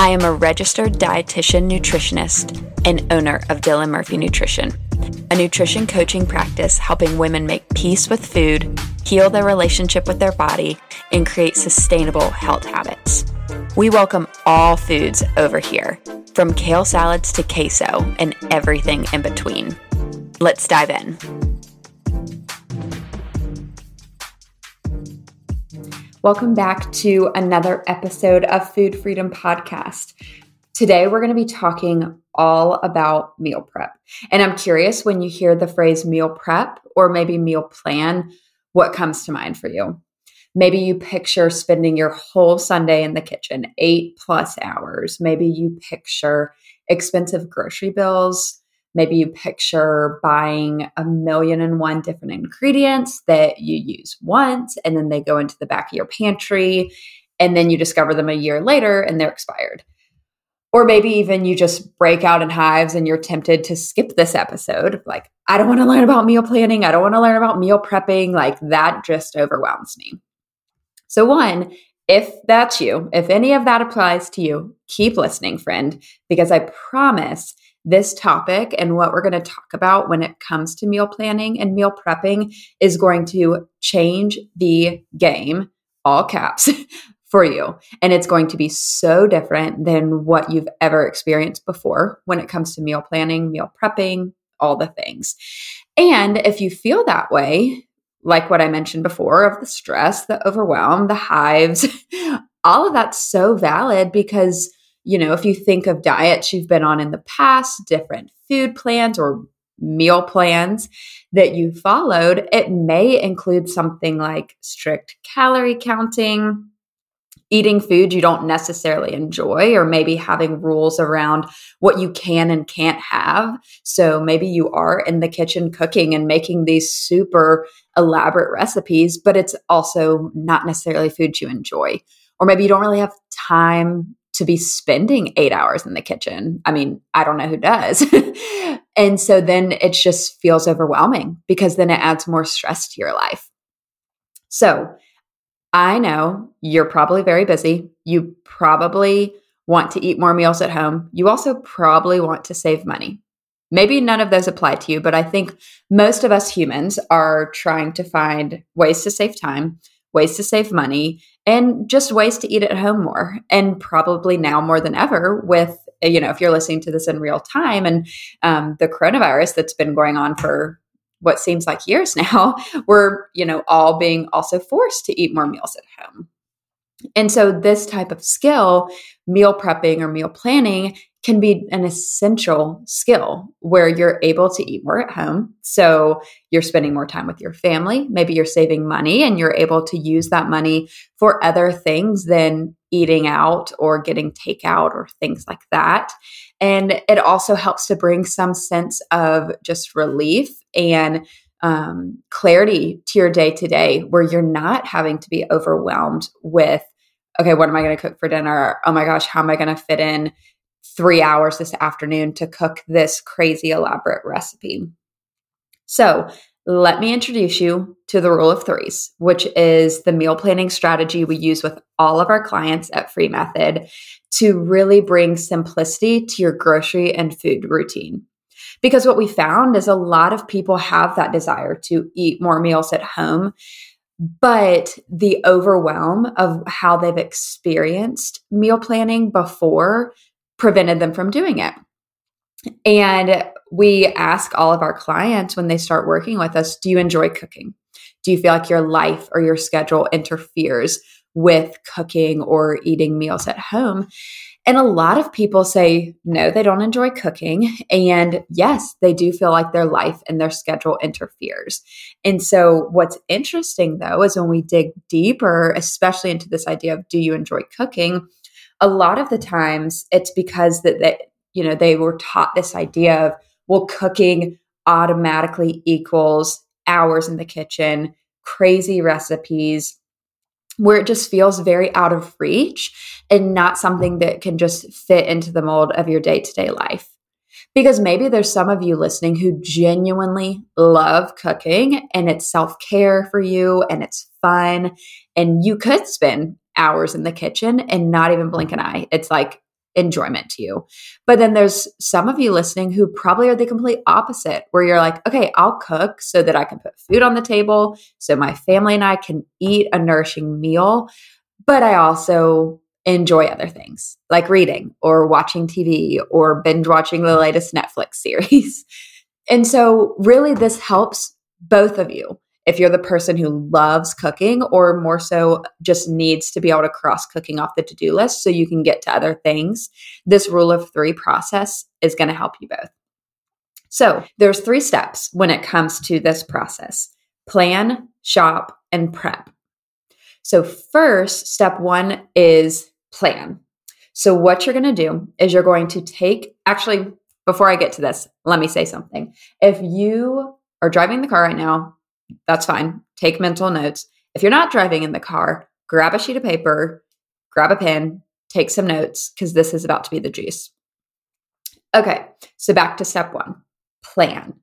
I am a registered dietitian nutritionist and owner of Dylan Murphy Nutrition, a nutrition coaching practice helping women make peace with food, heal their relationship with their body, and create sustainable health habits. We welcome all foods over here, from kale salads to queso and everything in between. Let's dive in. Welcome back to another episode of Food Freedom Podcast. Today, we're going to be talking all about meal prep. And I'm curious when you hear the phrase meal prep or maybe meal plan, what comes to mind for you? Maybe you picture spending your whole Sunday in the kitchen, eight plus hours. Maybe you picture expensive grocery bills, Maybe you picture buying a million and one different ingredients that you use once and then they go into the back of your pantry and then you discover them a year later and they're expired. Or maybe even you just break out in hives and you're tempted to skip this episode. Like, I don't want to learn about meal planning. I don't want to learn about meal prepping. Like, that just overwhelms me. So, one, if that's you, if any of that applies to you, keep listening, friend, because I promise this topic and what we're going to talk about when it comes to meal planning and meal prepping is going to change the game, all caps, for you. And it's going to be so different than what you've ever experienced before when it comes to meal planning, meal prepping, all the things. And if you feel that way, like what I mentioned before of the stress, the overwhelm, the hives, all of that's so valid because you know, if you think of diets you've been on in the past, different food plans or meal plans that you followed, it may include something like strict calorie counting, eating food you don't necessarily enjoy, or maybe having rules around what you can and can't have. So maybe you are in the kitchen cooking and making these super elaborate recipes, but it's also not necessarily food you enjoy. Or maybe you don't really have time to be spending eight hours in the kitchen. I mean, I don't know who does. and so then it just feels overwhelming because then it adds more stress to your life. So I know you're probably very busy. You probably want to eat more meals at home. You also probably want to save money. Maybe none of those apply to you, but I think most of us humans are trying to find ways to save time, ways to save money, and just ways to eat at home more. And probably now more than ever, with, you know, if you're listening to this in real time and um, the coronavirus that's been going on for what seems like years now, we're, you know, all being also forced to eat more meals at home. And so, this type of skill, meal prepping or meal planning, can be an essential skill where you're able to eat more at home. So you're spending more time with your family. Maybe you're saving money and you're able to use that money for other things than eating out or getting takeout or things like that. And it also helps to bring some sense of just relief and um, clarity to your day to day where you're not having to be overwhelmed with, okay, what am I going to cook for dinner? Oh my gosh, how am I going to fit in three hours this afternoon to cook this crazy elaborate recipe. So, let me introduce you to the rule of threes, which is the meal planning strategy we use with all of our clients at Free Method to really bring simplicity to your grocery and food routine. Because what we found is a lot of people have that desire to eat more meals at home, but the overwhelm of how they've experienced meal planning before prevented them from doing it. And we ask all of our clients when they start working with us do you enjoy cooking? Do you feel like your life or your schedule interferes with cooking or eating meals at home? And a lot of people say no, they don't enjoy cooking. And yes, they do feel like their life and their schedule interferes. And so, what's interesting though is when we dig deeper, especially into this idea of do you enjoy cooking? a lot of the times it's because that, that you know, they were taught this idea of, well, cooking automatically equals hours in the kitchen, crazy recipes, where it just feels very out of reach and not something that can just fit into the mold of your day to day life. Because maybe there's some of you listening who genuinely love cooking and it's self care for you and it's fun. And you could spend hours in the kitchen and not even blink an eye. It's like enjoyment to you. But then there's some of you listening who probably are the complete opposite, where you're like, okay, I'll cook so that I can put food on the table, so my family and I can eat a nourishing meal. But I also enjoy other things like reading or watching TV or binge watching the latest Netflix series. and so, really, this helps both of you if you're the person who loves cooking or more so just needs to be able to cross cooking off the to-do list so you can get to other things this rule of 3 process is going to help you both. So there's three steps when it comes to this process plan shop and prep. So first step 1 is plan. So what you're going to do is you're going to take actually before i get to this let me say something. If you are driving the car right now that's fine. Take mental notes. If you're not driving in the car, grab a sheet of paper, grab a pen, take some notes because this is about to be the juice. Okay, so back to step one plan.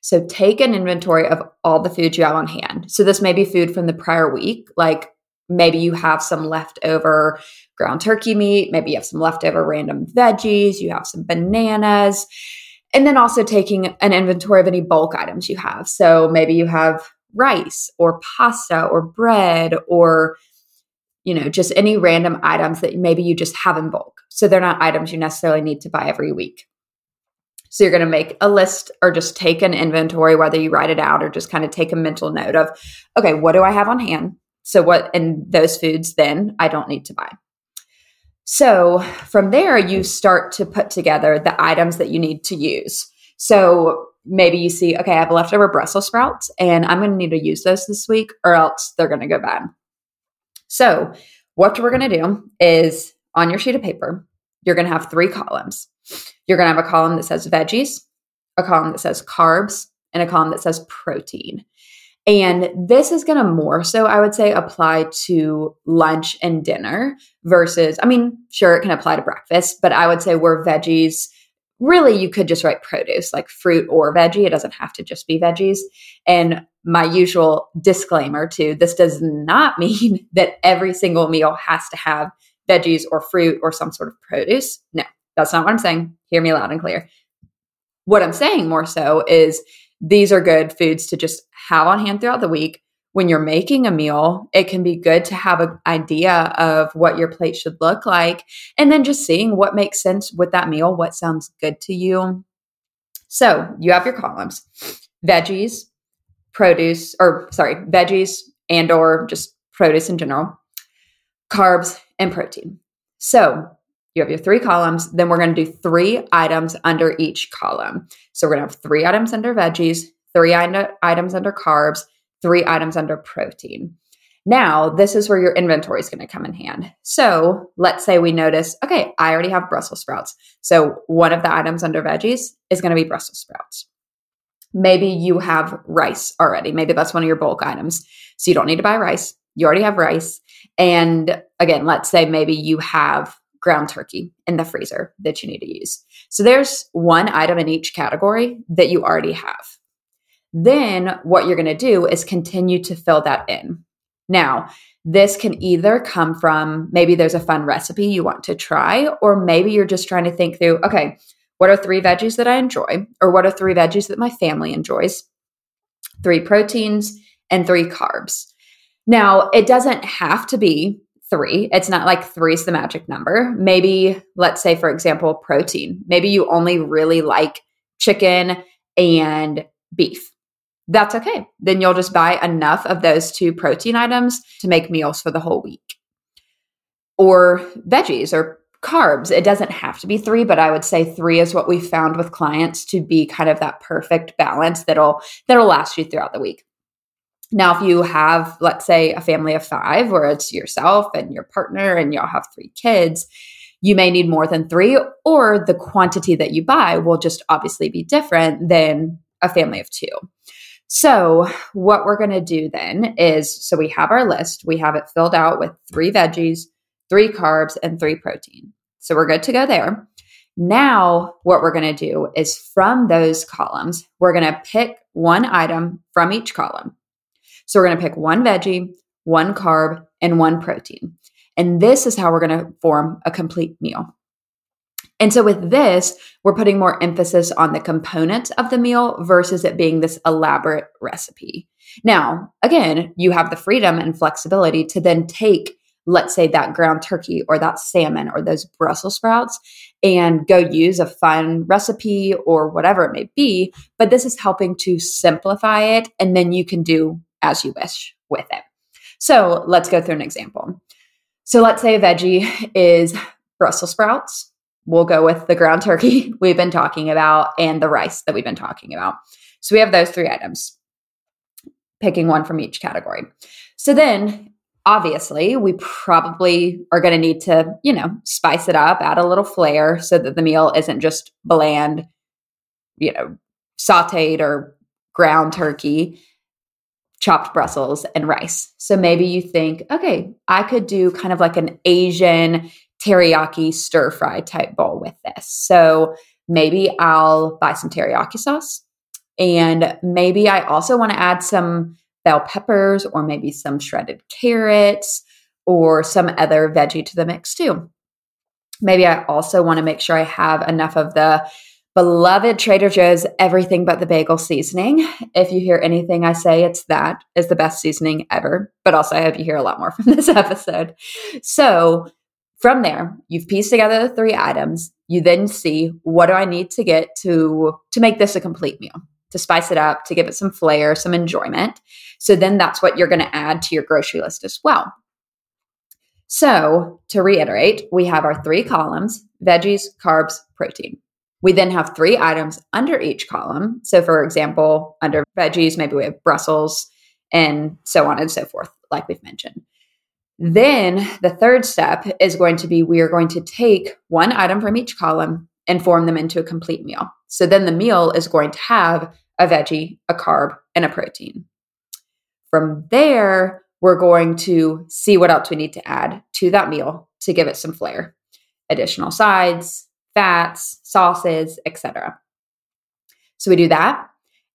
So take an inventory of all the food you have on hand. So this may be food from the prior week, like maybe you have some leftover ground turkey meat, maybe you have some leftover random veggies, you have some bananas. And then also taking an inventory of any bulk items you have. So maybe you have rice or pasta or bread or you know just any random items that maybe you just have in bulk. So they're not items you necessarily need to buy every week. So you're going to make a list or just take an inventory whether you write it out or just kind of take a mental note of okay what do i have on hand? So what in those foods then i don't need to buy so from there you start to put together the items that you need to use so maybe you see, okay, I have leftover Brussels sprouts and I'm going to need to use those this week or else they're going to go bad. So, what we're going to do is on your sheet of paper, you're going to have three columns. You're going to have a column that says veggies, a column that says carbs, and a column that says protein. And this is going to more so, I would say, apply to lunch and dinner versus, I mean, sure, it can apply to breakfast, but I would say where veggies really you could just write produce like fruit or veggie. It doesn't have to just be veggies. And my usual disclaimer too this does not mean that every single meal has to have veggies or fruit or some sort of produce. No that's not what i'm saying. Hear me loud and clear. What i'm saying more so is these are good foods to just have on hand throughout the week when you're making a meal, it can be good to have an idea of what your plate should look like and then just seeing what makes sense with that meal, what sounds good to you. So you have your columns veggies, produce, or sorry, veggies and or just produce in general, carbs, and protein. So you have your three columns. Then we're going to do three items under each column. So we're going to have three items under veggies, three items under carbs, three items under protein. Now, this is where your inventory is going to come in hand. So, let's say we notice, okay, I already have Brussels sprouts. So, one of the items under veggies is going to be Brussels sprouts. Maybe you have rice already. Maybe that's one of your bulk items. So, you don't need to buy rice. You already have rice. And again, let's say maybe you have ground turkey in the freezer that you need to use. So, there's one item in each category that you already have. Then what you're going to do is continue to fill that in. Now, this can either come from maybe there's a fun recipe you want to try, or maybe you're just trying to think through, okay, what are three veggies that I enjoy? Or what are three veggies that my family enjoys? Three proteins and three carbs. Now, it doesn't have to be three. It's not like three is the magic number. Maybe, let's say, for example, protein. Maybe you only really like chicken and beef that's okay. Then you'll just buy enough of those two protein items to make meals for the whole week. Or veggies or carbs. It doesn't have to be three, but I would say three is what we found with clients to be kind of that perfect balance that'll that'll last you throughout the week. Now, if you have, let's say, a family of five where it's yourself and your partner and y'all have three kids, You may need more than three, or the quantity that you buy will just obviously be different than a family of two. So, what we're going to do then is so we have our list, we have it filled out with three veggies, three carbs, and three protein. So, we're good to go there. Now, what we're going to do is from those columns, we're going to pick one item from each column. So, we're going to pick one veggie, one carb, and one protein. And this is how we're going to form a complete meal. And so with this, we're putting more emphasis on the components of the meal versus it being this elaborate recipe. Now, again, you have the freedom and flexibility to then take, let's say, that ground turkey or that salmon or those Brussels sprouts and go use a fun recipe or whatever it may be. But this is helping to simplify it, and then you can do as you wish with it. So let's go through an example. So let's say a veggie is Brussels sprouts we'll go with the ground turkey we've been talking about and the rice that we've been talking about. So we have those three items, picking one from each category. So then, obviously, we probably are going to need to, you know, spice it up, add a little flair so that the meal isn't just bland, you know, sauteed or ground turkey, chopped Brussels, and rice. So maybe you think, okay, I could do kind of like an Asian teriyaki stir fry type bowl with this. So maybe I'll buy some teriyaki sauce. And maybe I also want to add some bell peppers or maybe some shredded carrots or some other veggie to the mix too. Maybe I also want to make sure I have enough of the beloved Trader Joe's everything but the bagel seasoning. If you hear anything I say, it's that is the best seasoning ever. But also, I hope you hear a lot more from this episode. So, from there, you've pieced together the three items. You then see what do I need to get to to make this a complete meal, to spice it up, to give it some flair, some enjoyment. So then that's what you're going to add to your grocery list as well. So, to reiterate, we have our three columns veggies, carbs, protein. We then have three items under each column. So, for example, under veggies, maybe we have Brussels and so on and so forth, like we've mentioned. Then the third step is going to be we are going to take one item from each column and form them into a complete meal. So then the meal is going to have a veggie, a carb, and a protein. From there, we're going to see what else we need to add to that meal to give it some flair. Additional sides, fats, sauces, etc. So we do that.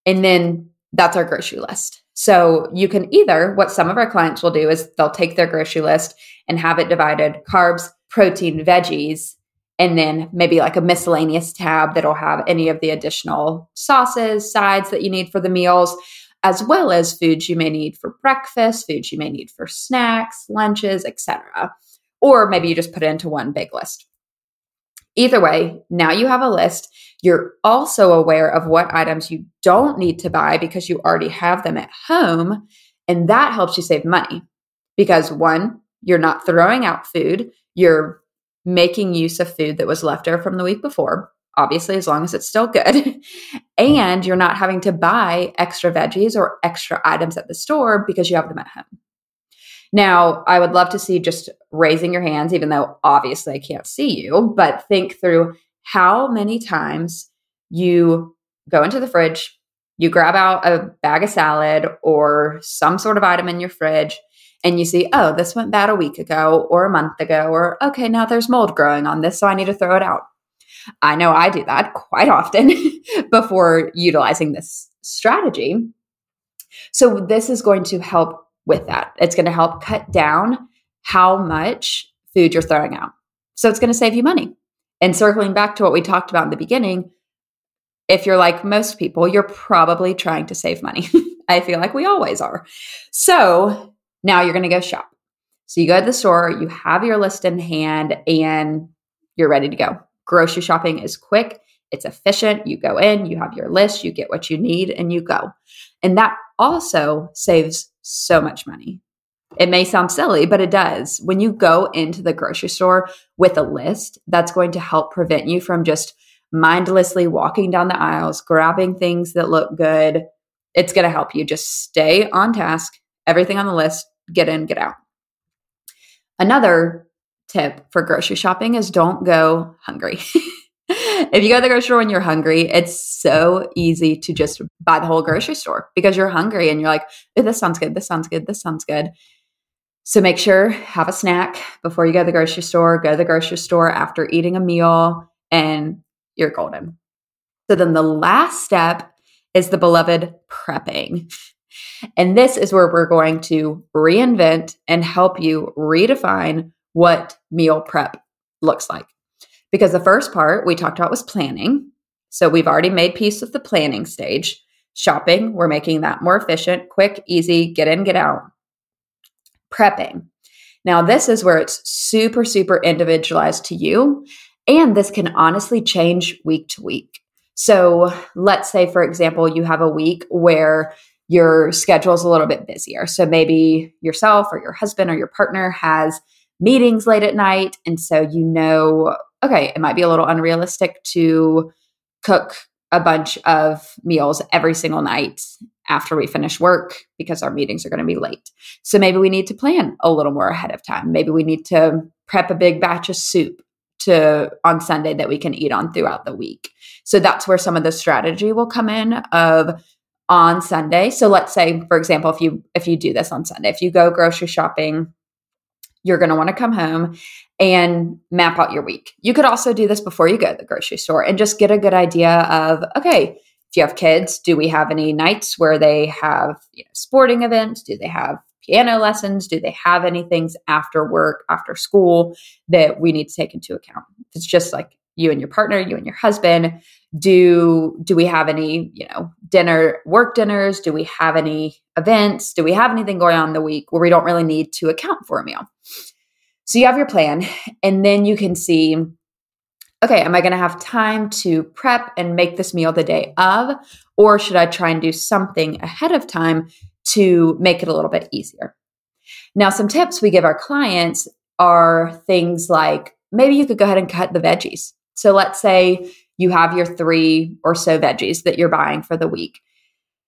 And then that's our grocery list. So you can either, what some of our clients will do is they'll take their grocery list and have it divided carbs, protein, veggies, and then maybe like a miscellaneous tab that'll have any of the additional sauces, sides that you need for the meals, as well as foods you may need for breakfast, foods you may need for snacks, lunches, etc. Or maybe you just put it into one big list. Either way, now you have a list. You're also aware of what items you don't need to buy because you already have them at home. And that helps you save money because one, you're not throwing out food, you're making use of food that was left over from the week before, obviously, as long as it's still good. and you're not having to buy extra veggies or extra items at the store because you have them at home. Now, I would love to see just raising your hands, even though obviously I can't see you, but think through how many times you go into the fridge, you grab out a bag of salad or some sort of item in your fridge, and you see, oh, this went bad a week ago or a month ago, or okay, now there's mold growing on this, so I need to throw it out. I know I do that quite often before utilizing this strategy. So, this is going to help with that. It's going to help cut down how much food you're throwing out. So it's going to save you money. And circling back to what we talked about in the beginning, if you're like most people, you're probably trying to save money. I feel like we always are. So now you're going to go shop. So you go to the store, you have your list in hand, and you're ready to go. Grocery shopping is quick, it's efficient. You go in, you have your list, you get what you need, and you go. And that also saves so much money. It may sound silly, but it does. When you go into the grocery store with a list, that's going to help prevent you from just mindlessly walking down the aisles, grabbing things that look good. It's going to help you just stay on task, everything on the list, get in, get out. Another tip for grocery shopping is don't go hungry. if you go to the grocery store when you're hungry, it's so easy to just buy the whole grocery store because you're hungry and you're like, oh, this sounds good, this sounds good, this sounds good. So make sure have a snack before you go to the grocery store. Go to the grocery store after eating a meal, and you're golden. So then the last step is the beloved prepping. And this is where we're going to reinvent and help you redefine what meal prep looks like. Because the first part we talked about was planning. So we've already made peace with the planning stage. Shopping, we're making that more efficient, quick, easy, get in, get out. Prepping. Now, this is where it's super, super individualized to you. And this can honestly change week to week. So let's say, for example, you have a week where your schedule is a little bit busier. So maybe yourself or your husband or your partner has meetings late at night. And so you know, okay, it might be a little unrealistic to cook a bunch of meals every single night after we finish work because our meetings are going to be late. So maybe we need to plan a little more ahead of time. Maybe we need to prep a big batch of soup to on Sunday that we can eat on throughout the week. So that's where some of the strategy will come in of on Sunday. So let's say for example if you if you do this on Sunday, if you go grocery shopping, you're going to want to come home and map out your week. You could also do this before you go to the grocery store and just get a good idea of okay, if you have kids, do we have any nights where they have, you know, sporting events? Do they have piano lessons? Do they have any things after work, after school that we need to take into account? It's just like you and your partner, you and your husband. Do do we have any, you know, dinner work dinners? Do we have any events? Do we have anything going on in the week where we don't really need to account for a meal? So you have your plan and then you can see okay, am I going to have time to prep and make this meal the day of or should I try and do something ahead of time to make it a little bit easier. Now, some tips we give our clients are things like maybe you could go ahead and cut the veggies. So let's say you have your three or so veggies that you're buying for the week.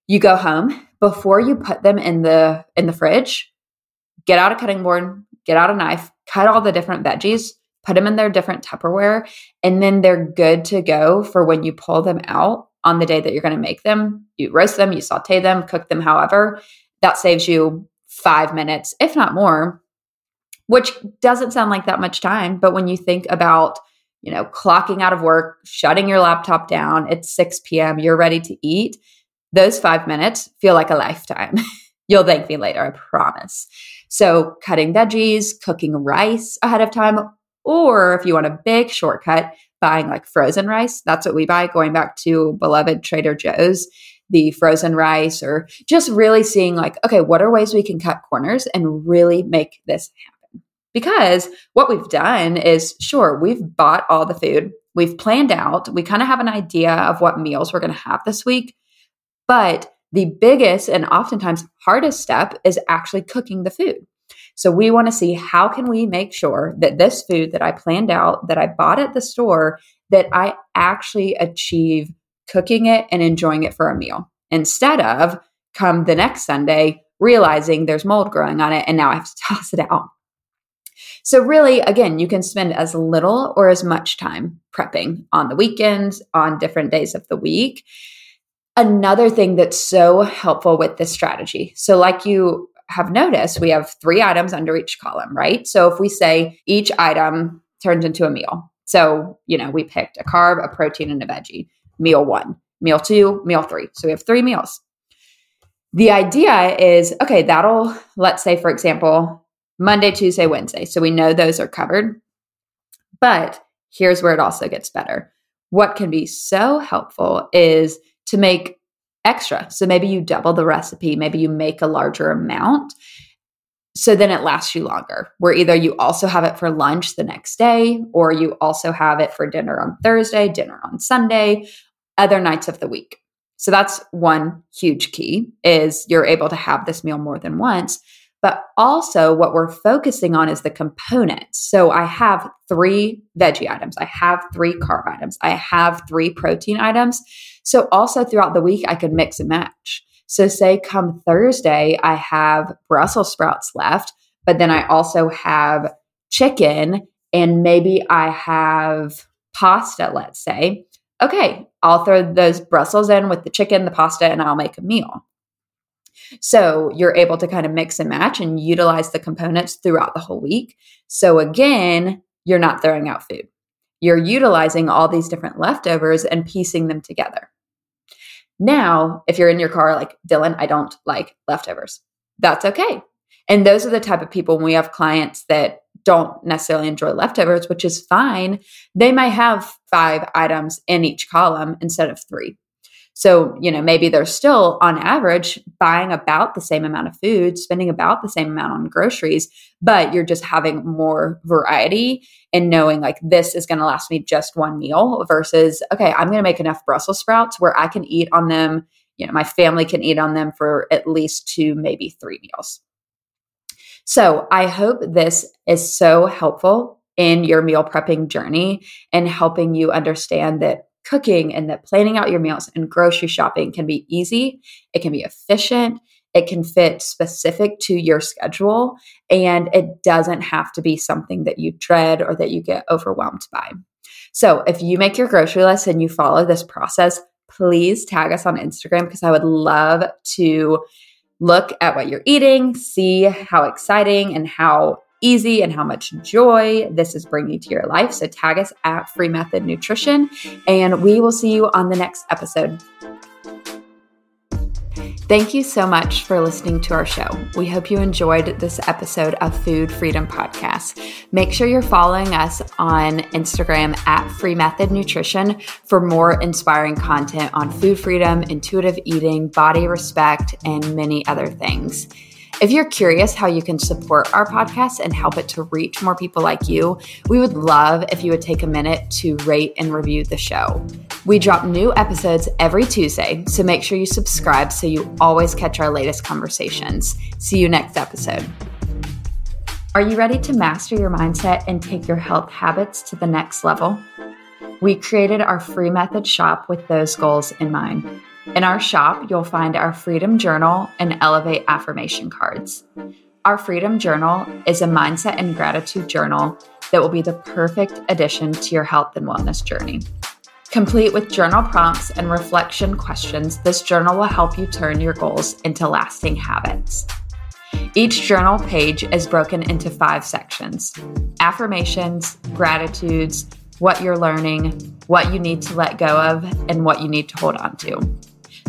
You go home before you put them in the in the fridge, get out a cutting board, get out a knife, cut all the different veggies, put them in their different Tupperware, and then they're good to go for when you pull them out on the day that you're going to make them. You roast them, you saute them, cook them however. That saves you five minutes, if not more, which doesn't sound like that much time. But when you think about, you know, clocking out of work, shutting your laptop down, it's 6 p.m., you're ready to eat, those five minutes feel like a lifetime. You'll thank me later, I promise. So, cutting veggies, cooking rice ahead of time, or if you want a big shortcut, buying like frozen rice. That's what we buy, going back to beloved Trader Joe's, the frozen rice, or just really seeing like, okay, what are ways we can cut corners and really make this happen? Because what we've done is, sure, we've bought all the food, we've planned out, we kind of have an idea of what meals we're going to have this week. But the biggest and oftentimes hardest step is actually cooking the food. So we want to see how can we make sure that this food that I planned out, that I bought at the store, that I actually achieve cooking it and enjoying it for a meal instead of come the next Sunday realizing there's mold growing on it and now I have to toss it out. So, really, again, you can spend as little or as much time prepping on the weekends, on different days of the week. Another thing that's so helpful with this strategy. So, like you have noticed, we have three items under each column, right? So if we say each item turns into a meal. So, you know, we picked a carb, a protein, and a veggie. Meal one, meal two, meal three. So we have three meals. The idea is okay, that'll, let's say, for example, Monday, Tuesday, Wednesday. So we know those are covered. But here's where it also gets better. What can be so helpful is to make extra. So maybe you double the recipe, maybe you make a larger amount. So then it lasts you longer, where either you also have it for lunch the next day, or you also have it for dinner on Thursday, dinner on Sunday, other nights of the week. So that's one huge key is you're able to have this meal more than once. But also, what we're focusing on is the components. So I have three veggie items, I have three carb items, I have three protein items. So also throughout the week, I could mix and match. So, say come Thursday, I have Brussels sprouts left, but then I also have chicken and maybe I have pasta, let's say, okay, I'll throw those Brussels in with the chicken, the pasta, and I'll make a meal. So you're able to kind of mix and match and utilize the components throughout the whole week. So again, you're not throwing out food. You're utilizing all these different leftovers and piecing them together. Now, if you're in your car, like Dylan, I don't like leftovers. That's okay. And those are the type of people when we have clients that don't necessarily enjoy leftovers, which is fine. They might have five items in each column instead of three. So, you know, maybe they're still on average buying about the same amount of food, spending about the same amount on groceries, but you're just having more variety and knowing like this is going to last me just one meal versus, okay, I'm going to make enough Brussels sprouts where I can eat on them. You know, my family can eat on them for at least two, maybe three meals. So I hope this is so helpful in your meal prepping journey and helping you understand that cooking and that planning out your meals and grocery shopping can be easy, it can be efficient, it can fit specific to your schedule, and it doesn't have to be something that you dread or that you get overwhelmed by. So, if you make your grocery list and you follow this process, please tag us on Instagram because I would love to look at what you're eating, see how exciting and how easy and how much joy this is bringing to your life. So tag us at Free Method Nutrition, and we will see you on the next episode. Thank you so much for listening to our show. We hope you enjoyed this episode of Food Freedom Podcast. Make sure you're following us on Instagram at Free Method Nutrition for more inspiring content on food freedom, intuitive eating, body respect, and many other things. If you're curious how you can support our podcast and help it to reach more people like you, we would love if you would take a minute to rate and review the show. We drop new episodes every Tuesday, so make sure you subscribe so you always catch our latest conversations. See you next episode. Are you ready to master your mindset and take your health habits to the next level? We created our free method shop with those goals in mind. In our shop, you'll find our Freedom Journal and Elevate affirmation cards. Our Freedom Journal is a mindset and gratitude journal that will be the perfect addition to your health and wellness journey. Complete with journal prompts and reflection questions, this journal will help you turn your goals into lasting habits. Each journal page is broken into five sections affirmations, gratitudes, what you're learning, what you need to let go of, and what you need to hold on to.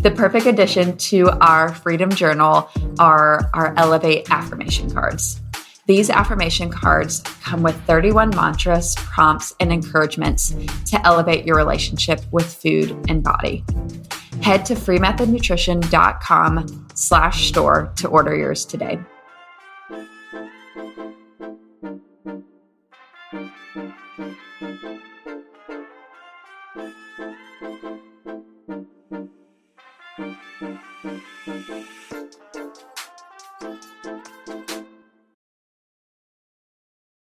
The perfect addition to our Freedom Journal are our Elevate affirmation cards. These affirmation cards come with 31 mantras, prompts, and encouragements to elevate your relationship with food and body. Head to freemethodnutrition.com slash store to order yours today.